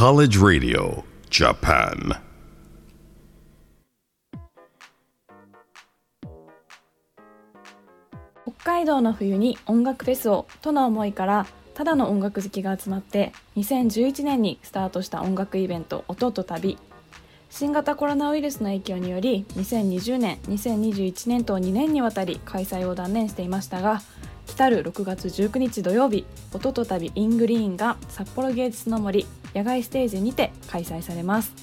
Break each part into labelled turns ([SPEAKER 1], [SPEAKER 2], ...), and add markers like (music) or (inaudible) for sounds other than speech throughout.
[SPEAKER 1] College Radio Japan.
[SPEAKER 2] 北海道の冬に音楽フェスをとの思いからただの音楽好きが集まって2011年にスタートした音楽イベント「音と旅」新型コロナウイルスの影響により2020年2021年と2年にわたり開催を断念していましたが来る6月19日土曜日「音と旅イングリーン」が札幌芸術の森野外ステージにて開催されます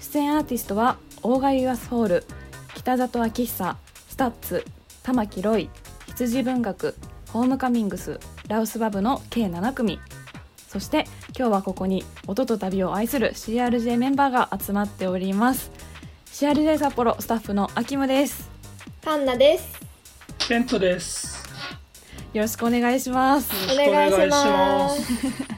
[SPEAKER 2] 出演アーティストは OGRE YOU ASSHOLE 北里彰久 STUTS 玉木ロイ羊文学 Homecomings LAUSBUB の計7組そして今日はここに音と旅を愛する CRJ メンバーが集まっております CRJ 札幌スタッフのアキムです
[SPEAKER 3] カンナです。
[SPEAKER 4] ケントです。
[SPEAKER 2] よろしくお願いします
[SPEAKER 3] お願いします。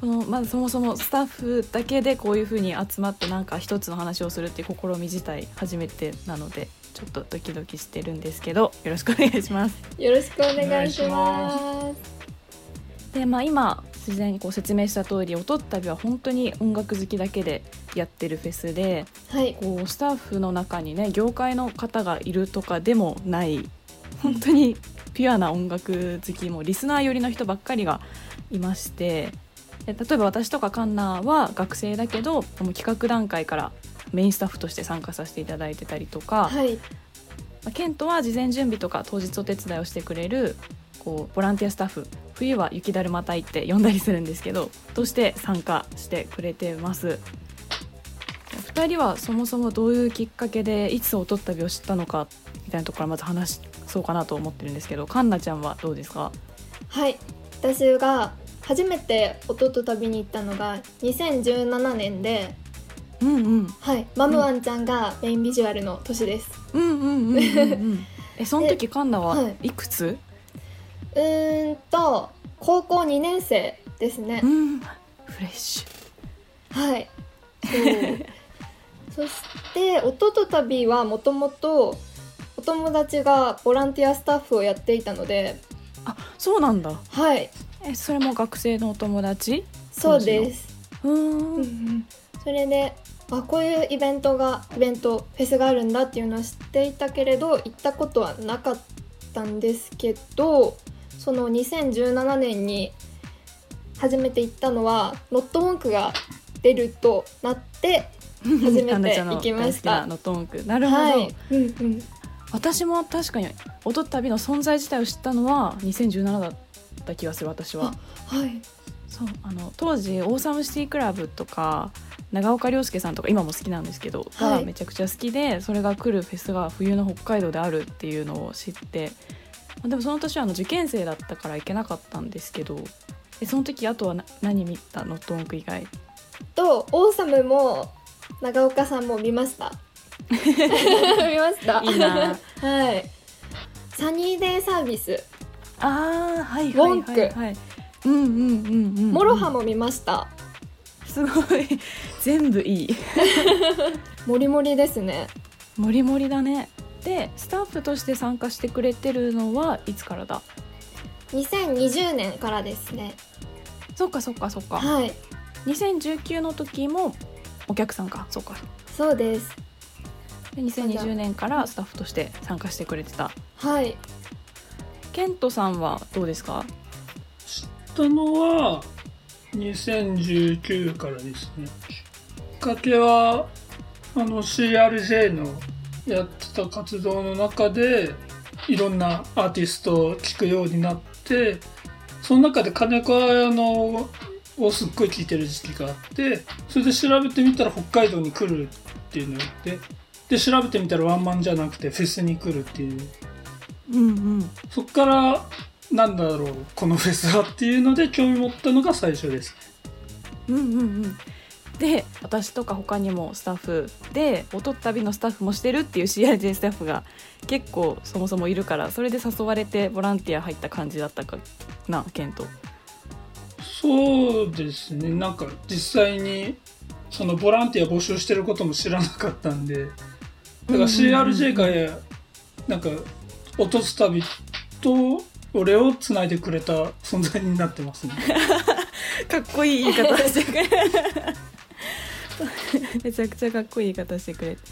[SPEAKER 2] このまずそもそもスタッフだけでこういう風に集まってなんか一つの話をするっていう試み自体初めてなのでちょっとドキドキしてるんですけどよろしくお願いします
[SPEAKER 3] よろしくお願いします。
[SPEAKER 2] でまあ今事前にこう説明した通り音旅は本当に音楽好きだけでやってるフェスで
[SPEAKER 3] はい。
[SPEAKER 2] こうスタッフの中にね業界の方がいるとかでもない本当にピュアな音楽好きもリスナー寄りの人ばっかりがいましてで例えば私とかカンナは学生だけどもう企画段階からメインスタッフとして参加させていただいてたりとか、
[SPEAKER 3] はい。
[SPEAKER 2] まあケントは事前準備とか当日お手伝いをしてくれるこうボランティアスタッフ冬は雪だるま隊って呼んだりするんですけどとして参加してくれてます2人はそもそもどういうきっかけでいつ音旅を知ったのかみたいなところからまず話そうかなと思ってるんですけどカンナちゃんはどうですか？
[SPEAKER 3] はい。私が初めて音と旅に行ったのが2017年で、
[SPEAKER 2] うんうん
[SPEAKER 3] はい。マムワンちゃんがメインビジュアルの年です。
[SPEAKER 2] うんうんうんうんうん (laughs) えその時カンナ
[SPEAKER 3] は
[SPEAKER 2] はいいくつ、
[SPEAKER 3] うーんと高校2年生ですね
[SPEAKER 2] う。んフレッシュ
[SPEAKER 3] はい。そう。(laughs) そして音と旅はもともとお友達がボランティアスタッフをやっていたので、
[SPEAKER 2] あそうなんだ
[SPEAKER 3] はい。
[SPEAKER 2] えそれも学生のお友達？
[SPEAKER 3] そうです。
[SPEAKER 2] うーん。
[SPEAKER 3] それであこういうイベントがイベントフェスがあるんだっていうのは知っていたけれど行ったことはなかったんですけどその2017年に初めて行ったのはノットウォンクが出るとなって初めて行きました。(laughs)
[SPEAKER 2] ノットウォンク。なるほど、
[SPEAKER 3] はい、うんうん、
[SPEAKER 2] 私も確かに音旅の存在自体を知ったのは2017だった気がする私は。
[SPEAKER 3] はい。
[SPEAKER 2] そうあの当時オーサムシティクラブとか長岡亮介さんとか今も好きなんですけど、
[SPEAKER 3] はい。
[SPEAKER 2] がめちゃくちゃ好きでそれが来るフェスが冬の北海道であるっていうのを知ってまあでもその年はあの受験生だったから行けなかったんですけどえその時あとはな何見た NOT WONK 以外？
[SPEAKER 3] とオーサムも長岡さんも見ました。(laughs) 見ました。
[SPEAKER 2] いいな。
[SPEAKER 3] はい。サニーデイサービス
[SPEAKER 2] あーはいはいはい、はい、うんうんうんうん
[SPEAKER 3] MOROHA も見ました。
[SPEAKER 2] すごい。全部いい。
[SPEAKER 3] モリモリですね。
[SPEAKER 2] もりもりだね。でスタッフとして参加してくれてるのはいつからだ
[SPEAKER 3] ？2020年からですね。
[SPEAKER 2] そっかそっかそっか。
[SPEAKER 3] はい。
[SPEAKER 2] 2019の時もお客さんか。そっか。
[SPEAKER 3] そうです。
[SPEAKER 2] で2020年からスタッフとして参加してくれてた。
[SPEAKER 3] はい
[SPEAKER 2] ケントさんはどうですか？
[SPEAKER 4] 知ったのは2019からですね。きっかけはあの CRJ のやってた活動の中でいろんなアーティストを聴くようになってその中で金子綾乃をすっごい聴いてる時期があってそれで調べてみたら北海道に来るっていうのを言ってで調べてみたらワンマンじゃなくてフェスに来るっていう
[SPEAKER 2] うんうん。
[SPEAKER 4] そっからなんだろうこのフェスはっていうので興味持ったのが最初です
[SPEAKER 2] うんうんうん。で私とか他にもスタッフで音旅のスタッフもしてるっていう CRJ スタッフが結構そもそもいるからそれで誘われてボランティア入った感じだったかなケント。
[SPEAKER 4] そうですね。なんか実際にそのボランティア募集してることも知らなかったんで。だから CRJ がなんか落とす旅と俺をつないでくれた存在になってますね。(laughs)
[SPEAKER 2] かっこいい言い方してくれ。(laughs) めちゃくちゃかっこいい言い方してくれて。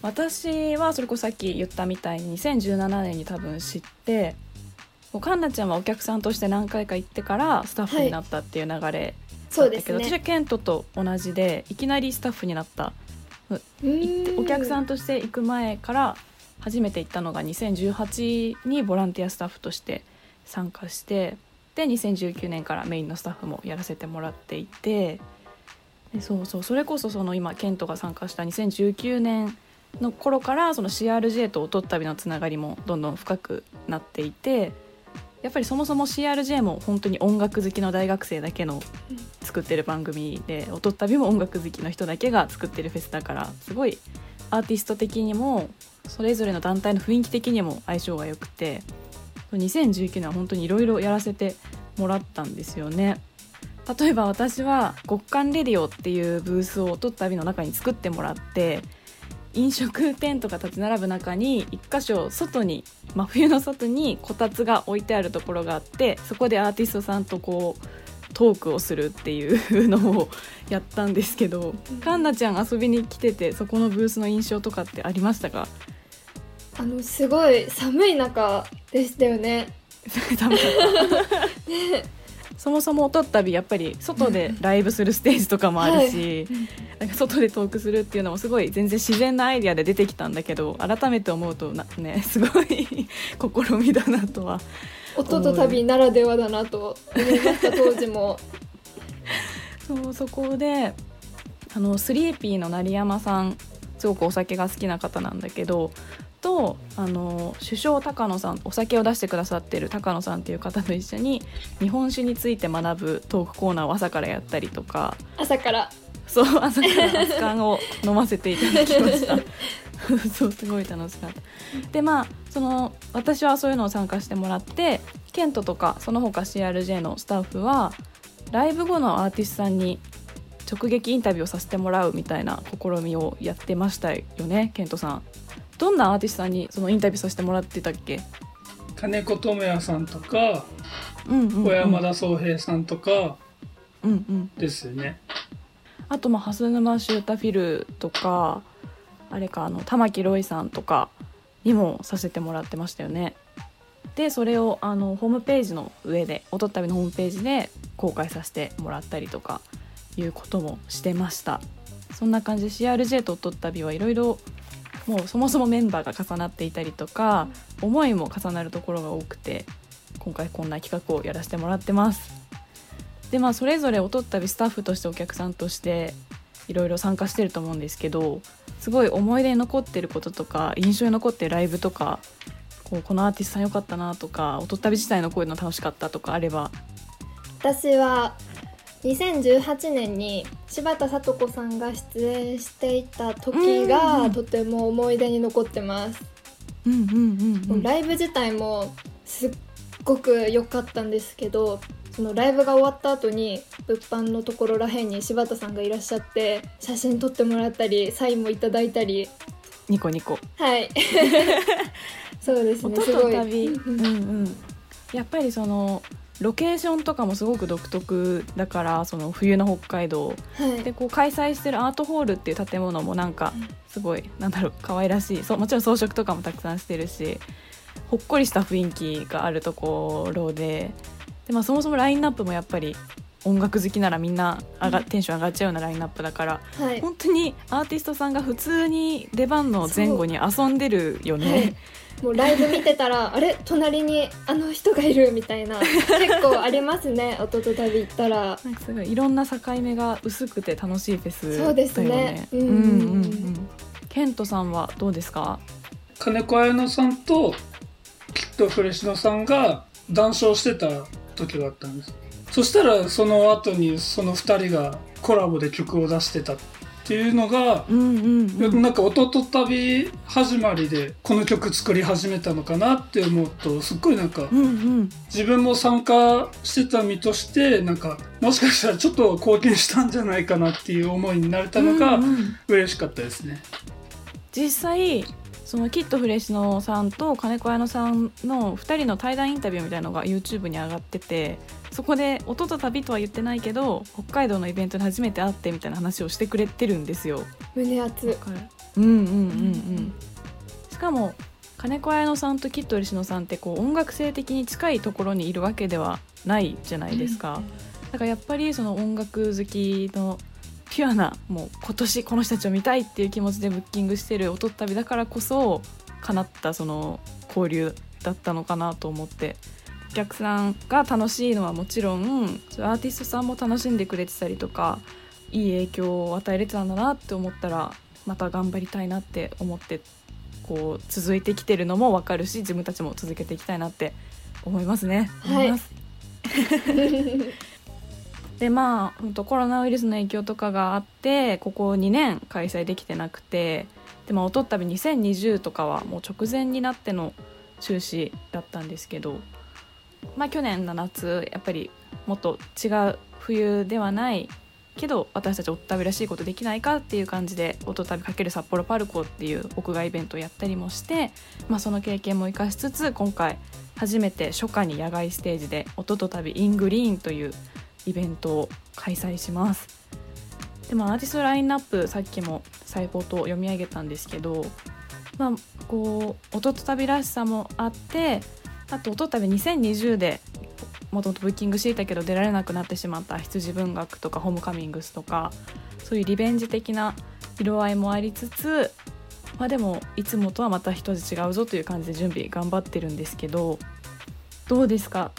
[SPEAKER 2] 私はそれこそさっき言ったみたいに2017年に多分知ってこうカンナちゃんはお客さんとして何回か行ってからスタッフになったっていう流れ
[SPEAKER 3] そうです
[SPEAKER 2] だけど、私は
[SPEAKER 3] ね
[SPEAKER 2] ケントと同じでいきなりスタッフになった。お客さん
[SPEAKER 3] と
[SPEAKER 2] として行く前から初めて行ったのが2018にボランティアスタッフとして参加してで2019年からメインのスタッフもやらせてもらっていてでそうそうそれこそその今ケントが参加した2019年の頃からその CRJ と音旅のつながりもどんどん深くなっていてやっぱりそもそも CRJ も本当に音楽好きの大学生だけの作ってる番組で音旅も音楽好きの人だけが作ってるフェスだからすごいアーティスト的にもそれぞれの団体の雰囲気的にも相性が良くて2019年は本当にいろいろやらせてもらったんですよね。例えば私は極寒レディオっていうブースを音旅の中に作ってもらって飲食店とか立ち並ぶ中に一箇所外に真冬の外にこたつが置いてあるところがあってそこでアーティストさんとこうトークをするっていうのをやったんですけどカンナちゃん遊びに来ててそこのブースの印象とかってありましたか？
[SPEAKER 3] あのすごい寒い中でしたよね。
[SPEAKER 2] ダメだった。(laughs) そもそも音旅やっぱり外でライブするステージとかもあるし、なんか外でトークするっていうのもすごい全然自然なアイデアで出てきたんだけど改めて思うとなねすごい (laughs) 試みだなとは
[SPEAKER 3] 音と旅ならではだなと思いました当時も。
[SPEAKER 2] そうそこであのスリーピーの成山さんすごくお酒が好きな方なんだけどとあの首相高野さんお酒を出してくださってる高野さんっていう方と一緒に日本酒について学ぶトークコーナーを朝からやったりとか
[SPEAKER 3] 朝から
[SPEAKER 2] そう朝から熱燗を飲ませていただきました。(laughs) そうすごい楽しかった。でまあその私はそういうのを参加してもらってケントとかその他 CRJ のスタッフはライブ後のアーティストさんに直撃インタビューをさせてもらうみたいな試みをやってましたよねケントさん。どんなアーティストさんにそのインタビューさせてもらってたっけ？
[SPEAKER 4] 金子智也さんとか
[SPEAKER 2] うんうん、うん、
[SPEAKER 4] 小山田宗平さんとか
[SPEAKER 2] うんうん。
[SPEAKER 4] ですよね。
[SPEAKER 2] あとまあ蓮沼シュータフィルとかあれかあの玉木ロイさんとかにもさせてもらってましたよね。でそれをあのホームページの上で音旅のホームページで公開させてもらったりとかいうこともしてましたそんな感じで CRJ と音旅はいろいろもうそもそもメンバーが重なっていたりとか思いも重なるところが多くて今回こんな企画をやらせてもらってますでまあそれぞれ音旅スタッフとしてお客さんとしていろいろ参加してると思うんですけどすごい思い出に残ってることとか印象に残ってるライブとかこうこのアーティストさん良かったなとか音旅自体のこういうの楽しかったとかあれば。
[SPEAKER 3] 私は2018年に柴田聡子さんが出演していた時が
[SPEAKER 2] ん
[SPEAKER 3] とても思い出に残ってます、ライブ自体もすっごく良かったんですけどそのライブが終わった後に物販のところらへんに柴田さんがいらっしゃって写真撮ってもらったりサインもいただいたり。
[SPEAKER 2] ニコニコ。
[SPEAKER 3] はい。(laughs) そうですね
[SPEAKER 2] 音
[SPEAKER 3] すごい。
[SPEAKER 2] と旅。
[SPEAKER 3] う
[SPEAKER 2] うん。んうん。やっぱりそのロケーションとかもすごく独特だからその冬の北海道。
[SPEAKER 3] はい。
[SPEAKER 2] でこう開催してるアートホールっていう建物もなんかすごいなんだろう可愛らしい。そうもちろん装飾とかもたくさんしてるしほっこりした雰囲気があるところでで、まあ、そもそもラインナップもやっぱり音楽好きならみんな上がテンション上がっちゃうようなラインナップだから
[SPEAKER 3] はい。
[SPEAKER 2] 本当にアーティストさんが普通に出番の前後に遊んでるよね。
[SPEAKER 3] はい。もうライブ見てたら (laughs) あれ？隣にあの人がいるみたいな。(laughs) 結構ありますね。音と旅行ったら。
[SPEAKER 2] なんかすごいいろんな境目が薄くて楽しいフェス。
[SPEAKER 3] そうですね。うん
[SPEAKER 2] うんうんうん。ケントさんはどうですか？
[SPEAKER 4] 金子彩乃さんときっとフレシノさんが談笑してた時があったんですそしたらその後にその2人がコラボで曲を出してたっていうのが、
[SPEAKER 2] うんうんうん。
[SPEAKER 4] なんか音と旅始まりでこの曲作り始めたのかなって思うとすっごいなんか
[SPEAKER 2] うんうん。
[SPEAKER 4] 自分も参加してた身としてなんかもしかしたらちょっと貢献したんじゃないかなっていう思いになれたのが
[SPEAKER 2] うんうん
[SPEAKER 4] 嬉しかったですね。
[SPEAKER 2] 実際そのキットフレッシュのさんと金子彩乃さんの2人の対談インタビューみたいなのが YouTube に上がっててそこで音と旅とは言ってないけど北海道のイベントで初めて会ってみたいな話をしてくれてるんですよ。
[SPEAKER 3] 胸熱。
[SPEAKER 2] うんうんうんうん。しかも金子彩乃さんとキットリシノさんってこう音楽性的に近いところにいるわけではないじゃないですか、だからやっぱりその音楽好きのピュアなもう今年この人たちを見たいっていう気持ちでブッキングしてる音旅だからこそ叶ったその交流だったのかなと思って。お客さんが楽しいのはもちろんアーティストさんも楽しんでくれてたりとかいい影響を与えれてたんだなって思ったらまた頑張りたいなって思ってこう続いてきてるのも分かるし自分たちも続けていきたいなって思いますね。
[SPEAKER 3] はい
[SPEAKER 2] ます。(laughs) でまあ本当コロナウイルスの影響とかがあってここ2年開催できてなくてでも音旅2020とかはもう直前になっての中止だったんですけどまあ去年の夏やっぱりもっと違う冬ではないけど私たち音旅らしいことできないかっていう感じで音旅×札幌パルコっていう屋外イベントをやったりもして、まあ、その経験も生かしつつ今回初めて初夏に野外ステージで「音と旅イングリーン」というイベントを開催します。でもアーティストラインナップさっきも最高と読み上げたんですけどまあこう音と旅らしさもあってあと音旅2020でもともとブッキングしていたけど出られなくなってしまった羊文学とか Homecomings とかそういうリベンジ的な色合いもありつつまあでもいつもとはまた一味違うぞという感じで準備頑張ってるんですけどどうですか？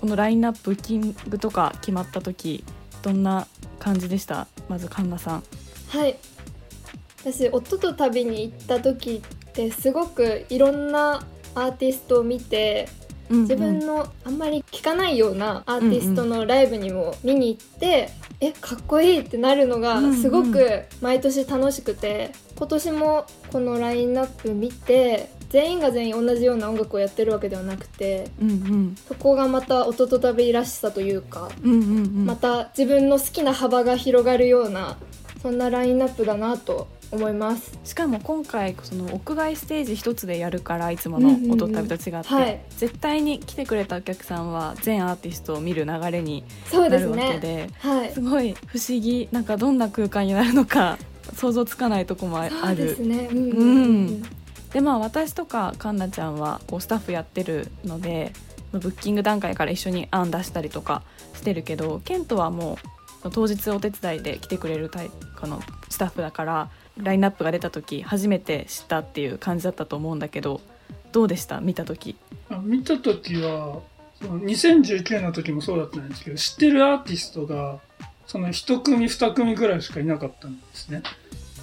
[SPEAKER 2] このラインナップキングとか決まった時どんな感じでした？まずカンナさん。
[SPEAKER 3] はい。私夫と旅に行った時ってすごくいろんなアーティストを見て自分のあんまり聞かないようなアーティストのライブにも見に行って、えかっこいいってなるのがすごく毎年楽しくて今年もこのラインナップ見て全員が全員同じような音楽をやってるわけではなくて
[SPEAKER 2] うんうん
[SPEAKER 3] そこがまた音と旅らしさというか、
[SPEAKER 2] うんうんうん
[SPEAKER 3] また自分の好きな幅が広がるようなそんなラインナップだなと思います。
[SPEAKER 2] しかも今回その屋外ステージ一つでやるからいつもの
[SPEAKER 3] うんうんうん
[SPEAKER 2] 音旅と違って、
[SPEAKER 3] はい
[SPEAKER 2] 絶対に来てくれたお客さんは全アーティストを見る流れに
[SPEAKER 3] そう
[SPEAKER 2] なるわけ
[SPEAKER 3] ですね。
[SPEAKER 2] で
[SPEAKER 3] はい
[SPEAKER 2] す。ごい不思議なんかどんな空間になるのか想像つかないとこもあ
[SPEAKER 3] そうで
[SPEAKER 2] る
[SPEAKER 3] すね。うん
[SPEAKER 2] うんでまあ私とかカンナちゃんはこうスタッフやってるのでまあブッキング段階から一緒に案出したりとかしてるけどケントはもう当日お手伝いで来てくれるタイプのスタッフだからラインナップが出た時初めて知ったっていう感じだったと思うんだけどどうでした？見た時。
[SPEAKER 4] あ見た時はその2019の時もそうだったんですけど知ってるアーティストがその1組2組ぐらいしかいなかったんですね。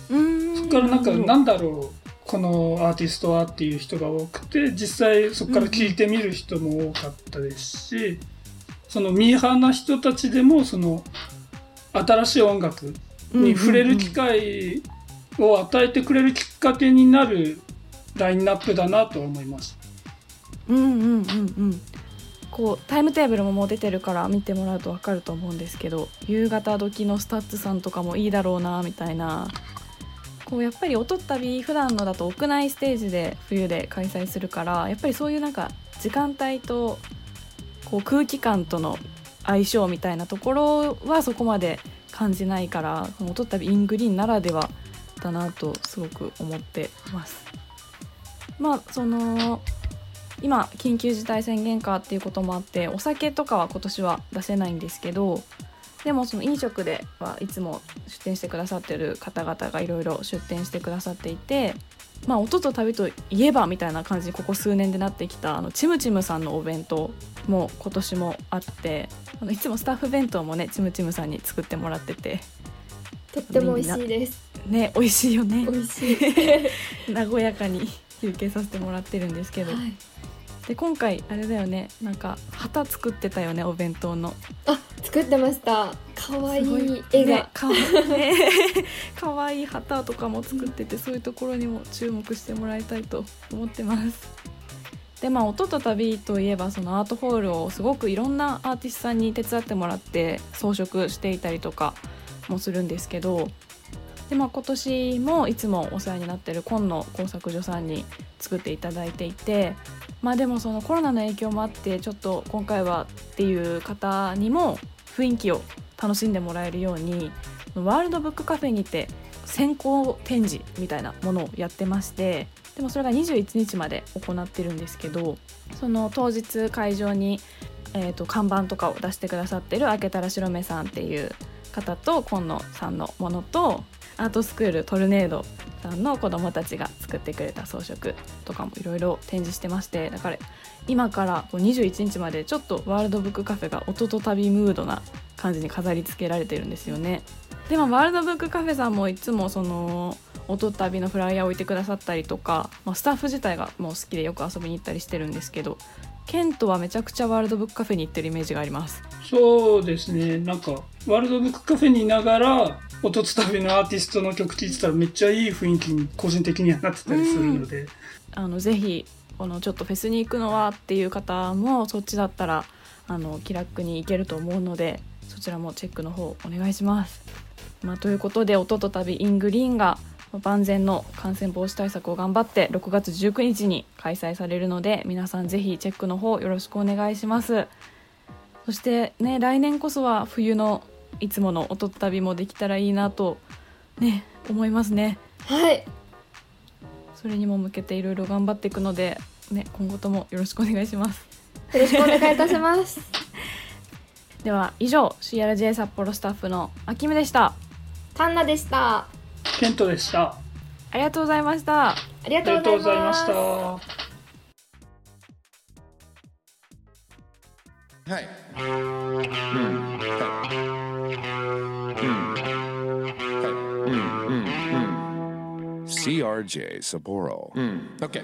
[SPEAKER 2] うん。
[SPEAKER 4] そこからなんかなんだろうこのアーティストはっていう人が多くて実際そこから聞いてみる人も多かったですし、そのミーハーな人たちでもその新しい音楽に触れる機会を与えてくれるきっかけになるラインナップだなと思います。
[SPEAKER 2] うんうんうんうんこうタイムテーブルももう出てるから見てもらうと分かると思うんですけど夕方時の STUTS さんとかもいいだろうなみたいなこうやっぱり音旅普段のだと屋内ステージで冬で開催するからやっぱりそういうなんか時間帯とこう空気感との相性みたいなところはそこまで感じないから音旅 in GREEN ならではだなとすごく思ってます。まあその今緊急事態宣言下っていうこともあってお酒とかは今年は出せないんですけどでもその飲食ではいつも出店してくださってる方々がいろいろ出店してくださっていてまあ音と旅といえばみたいな感じにここ数年でなってきたあのチムチムさんのお弁当も今年もあってあのいつもスタッフ弁当もねチムチムさんに作ってもらってて。
[SPEAKER 3] とっても美味しいです。
[SPEAKER 2] ね美味しいよね。
[SPEAKER 3] 美味しい。(laughs)
[SPEAKER 2] 和やかに休憩させてもらってるんですけど、
[SPEAKER 3] はい。
[SPEAKER 2] で今回あれだよねなんか旗作ってたよねお弁当の。
[SPEAKER 3] あ、作ってました。可愛い絵が。
[SPEAKER 2] ねかわいいね (laughs) いい旗とかも作っててそういうところにも注目してもらいたいと思ってますでまあ音と旅といえばそのアートホールをすごくいろんなアーティストさんに手伝ってもらって装飾していたりとかもするんですけどで、まあ、今年もいつもお世話になってる今野工作所さんに作っていただいていてまあでもそのコロナの影響もあってちょっと今回はっていう方にも雰囲気を楽しんでもらえるようにワールドブックカフェにて先行展示みたいなものをやってましてでもそれが21日まで行ってるんですけどその当日会場に、えー、と看板とかを出してくださってる明けたら白目さんっていう方と今野さんのものとアートスクールトルネードさんの子どもたちが作ってくれた装飾とかもいろいろ展示してましてだから今から21日までちょっとワールドブックカフェが音と旅ムードな感じに飾り付けられてるんですよね。でもワールドブックカフェさんもいつもその音旅のフライヤーを置いてくださったりとか、まあ、スタッフ自体がもう好きでよく遊びに行ったりしてるんですけどケントはめちゃくちゃワールドブックカフェに行ってるイメージがあります
[SPEAKER 4] そうですねなんかワールドブックカフェにいながら音と旅のアーティストの曲聴いてたらめっちゃいい雰囲気に個人的にはなってたりするので、
[SPEAKER 2] あのぜひこのちょっとフェスに行くのはっていう方もそっちだったらあの気楽に行けると思うのでそちらもチェックの方お願いします。まあ、ということで音と旅 in GREEN が万全の感染防止対策を頑張って6月19日に開催されるので皆さんぜひチェックの方よろしくお願いします。そしてね来年こそは冬のいつもの音と旅もできたらいいなとね思いますね。
[SPEAKER 3] はい。
[SPEAKER 2] それにも向けていろいろ頑張っていくのでね今後ともよろしくお願いします。
[SPEAKER 3] よろしくお願いいたします。(laughs)
[SPEAKER 2] では以上 CRJ 札幌スタッフのあきめでした。
[SPEAKER 3] タンナでした。
[SPEAKER 4] ケントでした。
[SPEAKER 2] ありがとうございました。
[SPEAKER 3] ありが
[SPEAKER 4] と
[SPEAKER 3] とうございま
[SPEAKER 4] した。
[SPEAKER 1] はい。
[SPEAKER 5] CRJ Sapporo.
[SPEAKER 1] Mm. Okay.